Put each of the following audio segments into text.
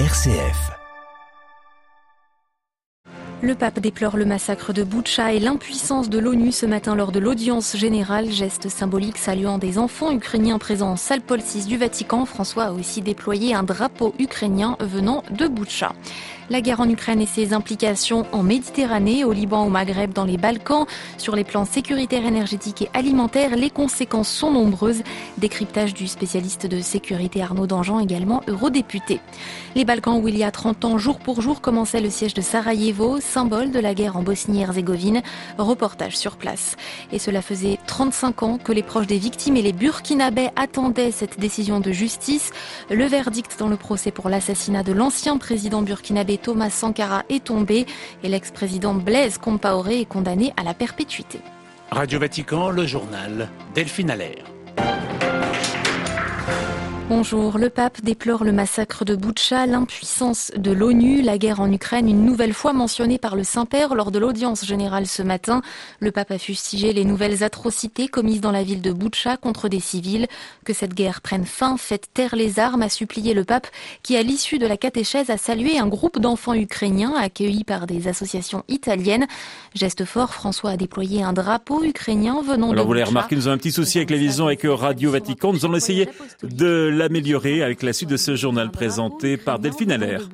RCF. Le pape déplore le massacre de Boutcha et l'impuissance de l'ONU ce matin lors de l'audience générale. Geste symbolique saluant des enfants ukrainiens présents en salle Paul VI du Vatican. François a aussi déployé un drapeau ukrainien venant de Boutcha. La guerre en Ukraine et ses implications en Méditerranée, au Liban, au Maghreb, dans les Balkans. Sur les plans sécuritaires, énergétiques et alimentaires, les conséquences sont nombreuses. Décryptage du spécialiste de sécurité Arnaud Dangean, également eurodéputé. Les Balkans où il y a 30 ans, jour pour jour, commençait le siège de Sarajevo, symbole de la guerre en Bosnie-Herzégovine. Reportage sur place. Et cela faisait 35 ans que les proches des victimes et les Burkinabés attendaient cette décision de justice. Le verdict dans le procès pour l'assassinat de l'ancien président burkinabé Thomas Sankara est tombé et l'ex-président Blaise Compaoré est condamné à la perpétuité. Radio Vatican, le journal Delphine Allaire. Bonjour, le pape déplore le massacre de Boutcha, l'impuissance de l'ONU, la guerre en Ukraine, une nouvelle fois mentionnée par le Saint-Père lors de l'audience générale ce matin. Le pape a fustigé les nouvelles atrocités commises dans la ville de Boutcha contre des civils. Que cette guerre prenne fin, faites taire les armes, a supplié le pape qui, à l'issue de la catéchèse, a salué un groupe d'enfants ukrainiens accueillis par des associations italiennes. Geste fort, François a déployé un drapeau ukrainien venant Alors de vous l'avez remarqué, nous avons un petit souci avec la liaison avec Radio Vatican. Nous allons essayer de l'améliorer avec la suite de ce journal présenté par Delphine Allaire.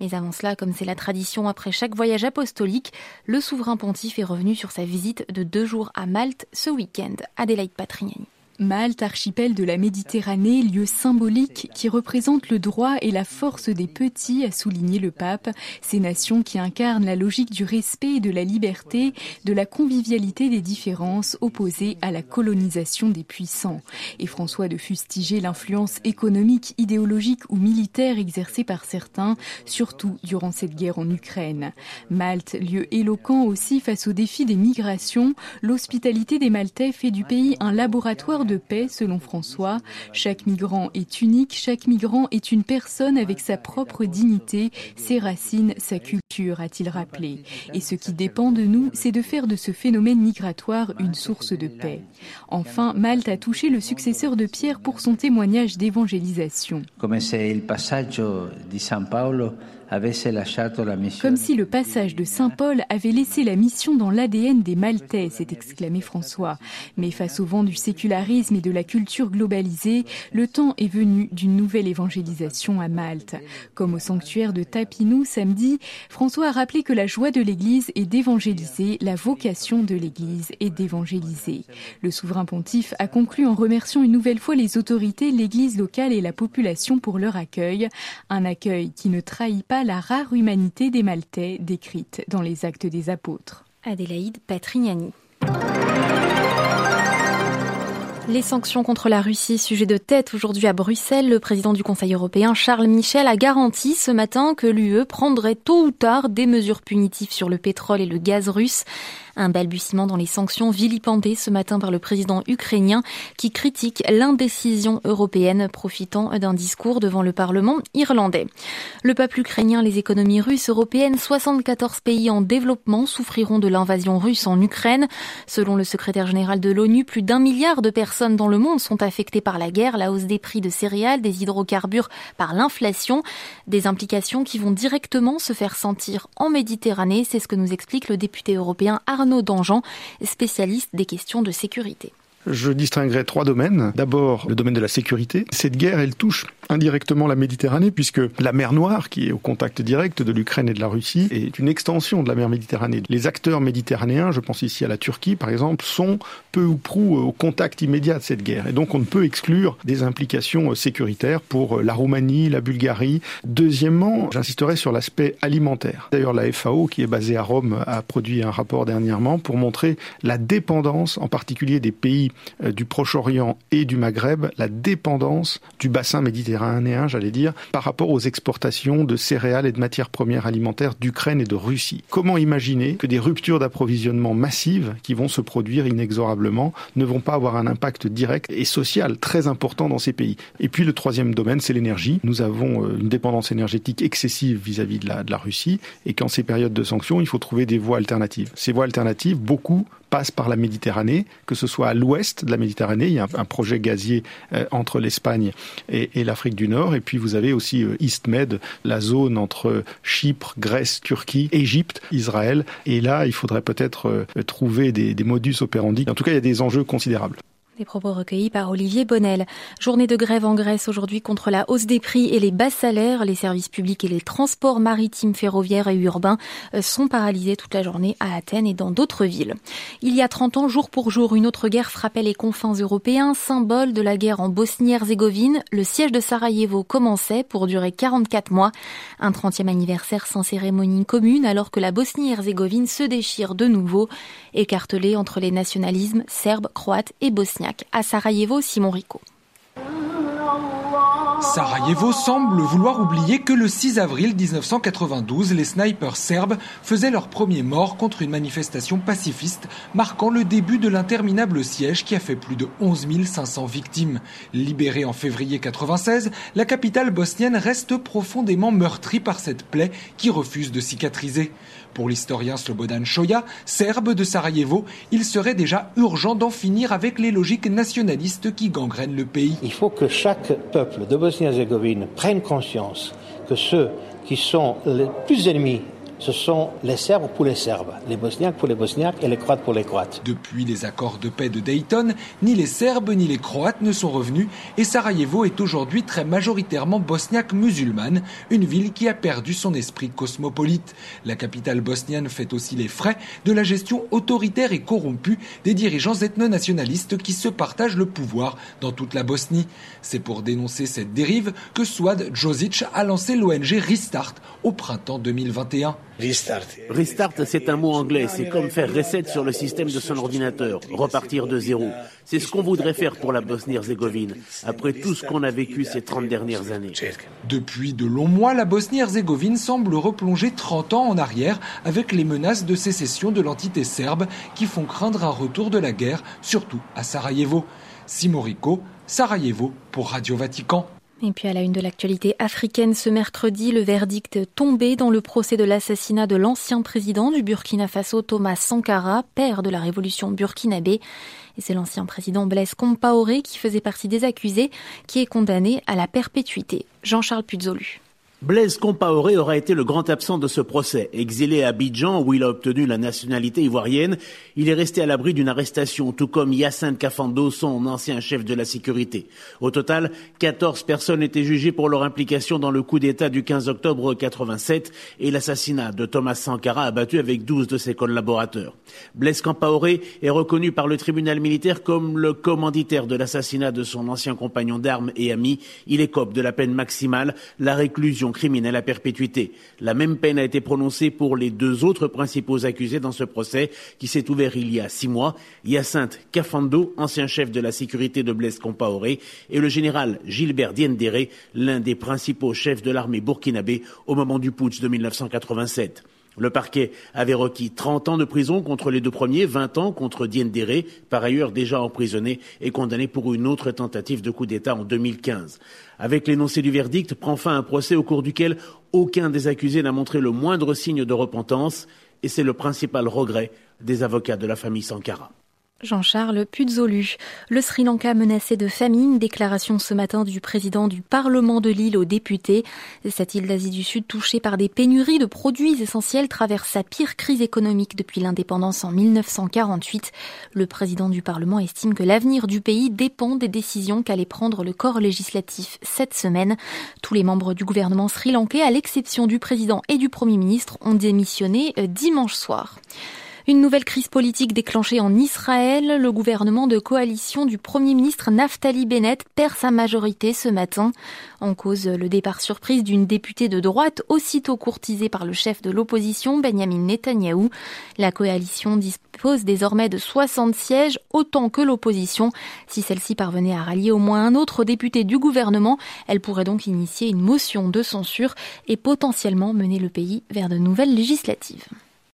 Mais avant cela, comme c'est la tradition après chaque voyage apostolique, le souverain pontife est revenu sur sa visite de deux jours à Malte ce week-end. Adélaïde Patrignani. Malte, archipel de la Méditerranée, lieu symbolique qui représente le droit et la force des petits, a souligné le pape. Ces nations qui incarnent la logique du respect et de la liberté, de la convivialité des différences opposées à la colonisation des puissants. Et François de fustiger l'influence économique, idéologique ou militaire exercée par certains, surtout durant cette guerre en Ukraine. Malte, lieu éloquent aussi face aux défis des migrations, l'hospitalité des Maltais fait du pays un laboratoire paix, selon François. Chaque migrant est unique, chaque migrant est une personne avec sa propre dignité, ses racines, sa culture, a-t-il rappelé. Et ce qui dépend de nous, c'est de faire de ce phénomène migratoire une source de paix. Enfin, Malte a touché le successeur de Pierre pour son témoignage d'évangélisation. come se il passaggio di San Paolo Comme si le passage de Saint Paul avait laissé la mission dans l'ADN des Maltais, s'est exclamé François. Mais face au vent du sécularisme et de la culture globalisée, le temps est venu d'une nouvelle évangélisation à Malte. Comme au sanctuaire de Tapinou samedi, François a rappelé que la joie de l'Église est d'évangéliser, la vocation de l'Église est d'évangéliser. Le souverain pontife a conclu en remerciant une nouvelle fois les autorités, l'Église locale et la population pour leur accueil. Un accueil qui ne trahit pas la rare humanité des Maltais décrite dans les actes des apôtres. Adélaïde Patrignani. Les sanctions contre la Russie, sujet de tête aujourd'hui à Bruxelles, le président du Conseil européen Charles Michel a garanti ce matin que l'UE prendrait tôt ou tard des mesures punitives sur le pétrole et le gaz russe. Un balbutiement dans les sanctions vilipendées ce matin par le président ukrainien qui critique l'indécision européenne profitant d'un discours devant le Parlement irlandais. Le peuple ukrainien, les économies russes, européennes, 74 pays en développement souffriront de l'invasion russe en Ukraine. Selon le secrétaire général de l'ONU, plus d'un milliard de personnes dans le monde sont affectées par la guerre, la hausse des prix de céréales, des hydrocarbures, par l'inflation. Des implications qui vont directement se faire sentir en Méditerranée. C'est ce que nous explique le député européen Dangean, spécialiste des questions de sécurité. Je distinguerai trois domaines. D'abord, le domaine de la sécurité. Cette guerre, elle touche indirectement la Méditerranée puisque la mer Noire, qui est au contact direct de l'Ukraine et de la Russie, est une extension de la mer Méditerranée. Les acteurs méditerranéens, je pense ici à la Turquie par exemple, sont peu ou prou au contact immédiat de cette guerre. Et donc on ne peut exclure des implications sécuritaires pour la Roumanie, la Bulgarie. Deuxièmement, j'insisterai sur l'aspect alimentaire. D'ailleurs, la FAO, qui est basée à Rome, a produit un rapport dernièrement pour montrer la dépendance, en particulier des pays du Proche-Orient et du Maghreb, la dépendance du bassin méditerranéen, j'allais dire, par rapport aux exportations de céréales et de matières premières alimentaires d'Ukraine et de Russie. Comment imaginer que des ruptures d'approvisionnement massives qui vont se produire inexorablement ne vont pas avoir un impact direct et social très important dans ces pays? Et puis le troisième domaine, c'est l'énergie. Nous avons une dépendance énergétique excessive vis-à-vis de la, de la Russie et qu'en ces périodes de sanctions, il faut trouver des voies alternatives. Ces voies alternatives, beaucoup passe par la Méditerranée, que ce soit à l'ouest de la Méditerranée, il y a un, projet gazier euh, entre l'Espagne et, l'Afrique du Nord, et puis vous avez aussi euh, EastMed, la zone entre Chypre, Grèce, Turquie, Égypte, Israël, et là il faudrait peut-être euh, trouver des modus operandi. En tout cas, il y a des enjeux considérables. Des propos recueillis par Olivier Bonnel. Journée de grève en Grèce aujourd'hui contre la hausse des prix et les bas salaires. Les services publics et les transports maritimes, ferroviaires et urbains euh, sont paralysés toute la journée à Athènes et dans d'autres villes. Il y a 30 ans, jour pour jour, une autre guerre frappait les confins européens, symbole de la guerre en Bosnie-Herzégovine. Le siège de Sarajevo commençait pour durer 44 mois. Un 30e anniversaire sans cérémonie commune alors que la Bosnie-Herzégovine se déchire de nouveau, écartelée entre les nationalismes serbes, croates et à Sarajevo, Simon Rico. Sarajevo semble vouloir oublier que le 6 avril 1992, les snipers serbes faisaient leur premier mort contre une manifestation pacifiste marquant le début de l'interminable siège qui a fait plus de 11 500 victimes. Libérée en février 96, la capitale bosnienne reste profondément meurtrie par cette plaie qui refuse de cicatriser. Pour l'historien Slobodan Shoya, serbe de Sarajevo, il serait déjà urgent d'en finir avec les logiques nationalistes qui gangrènent le pays. Il faut que chaque peuple de Bosnie-Herzégovine prenne conscience que ceux qui sont les plus ennemis ce sont les Serbes pour les Serbes, les Bosniaques pour les Bosniaques et les Croates pour les Croates. Depuis les accords de paix de Dayton, ni les Serbes ni les Croates ne sont revenus et Sarajevo est aujourd'hui très majoritairement bosniaque musulmane, une ville qui a perdu son esprit cosmopolite. La capitale bosnienne fait aussi les frais de la gestion autoritaire et corrompue des dirigeants ethno-nationalistes qui se partagent le pouvoir dans toute la Bosnie. C'est pour dénoncer cette dérive que Swad Josic a lancé l'ONG Restart au printemps 2021. Restart, c'est un mot anglais. C'est comme faire reset sur le système de son ordinateur, repartir de zéro. C'est ce qu'on voudrait faire pour la Bosnie-Herzégovine, après tout ce qu'on a vécu ces 30 dernières années. Depuis de longs mois, la Bosnie-Herzégovine semble replonger 30 ans en arrière avec les menaces de sécession de l'entité serbe qui font craindre un retour de la guerre, surtout à Sarajevo. Simorico, Sarajevo pour Radio Vatican. Et puis à la une de l'actualité africaine ce mercredi, le verdict tombé dans le procès de l'assassinat de l'ancien président du Burkina Faso, Thomas Sankara, père de la révolution burkinabé. Et c'est l'ancien président Blaise Compaoré qui faisait partie des accusés, qui est condamné à la perpétuité. Jean-Charles Puzolu. Blaise Compaoré aura été le grand absent de ce procès. Exilé à Abidjan, où il a obtenu la nationalité ivoirienne, il est resté à l'abri d'une arrestation, tout comme Yacine Kafando, son ancien chef de la sécurité. Au total, 14 personnes étaient jugées pour leur implication dans le coup d'État du 15 octobre 87 et l'assassinat de Thomas Sankara abattu avec 12 de ses collaborateurs. Blaise Compaoré est reconnu par le tribunal militaire comme le commanditaire de l'assassinat de son ancien compagnon d'armes et ami. Il écope de la peine maximale, la réclusion criminelle à perpétuité. La même peine a été prononcée pour les deux autres principaux accusés dans ce procès qui s'est ouvert il y a six mois, Hyacinthe Cafando, ancien chef de la sécurité de Blaise Compaoré, et le général Gilbert Diendéré, l'un des principaux chefs de l'armée burkinabé au moment du putsch de 1987. Le parquet avait requis 30 ans de prison contre les deux premiers, 20 ans contre Diendéré, par ailleurs déjà emprisonné et condamné pour une autre tentative de coup d'État en 2015. Avec l'énoncé du verdict, prend fin un procès au cours duquel aucun des accusés n'a montré le moindre signe de repentance, et c'est le principal regret des avocats de la famille Sankara. Jean-Charles Puzolu. Le Sri Lanka menacé de famine, déclaration ce matin du président du Parlement de l'île aux députés. Cette île d'Asie du Sud touchée par des pénuries de produits essentiels traverse sa pire crise économique depuis l'indépendance en 1948. Le président du Parlement estime que l'avenir du pays dépend des décisions qu'allait prendre le corps législatif cette semaine. Tous les membres du gouvernement sri-lankais, à l'exception du président et du premier ministre, ont démissionné euh, dimanche soir. Une nouvelle crise politique déclenchée en Israël. Le gouvernement de coalition du Premier ministre Naftali Bennett perd sa majorité ce matin. En cause, le départ surprise d'une députée de droite aussitôt courtisée par le chef de l'opposition, Benjamin Netanyahou. La coalition dispose désormais de 60 sièges, autant que l'opposition. Si celle-ci parvenait à rallier au moins un autre député du gouvernement, elle pourrait donc initier une motion de censure et potentiellement mener le pays vers de nouvelles législatives.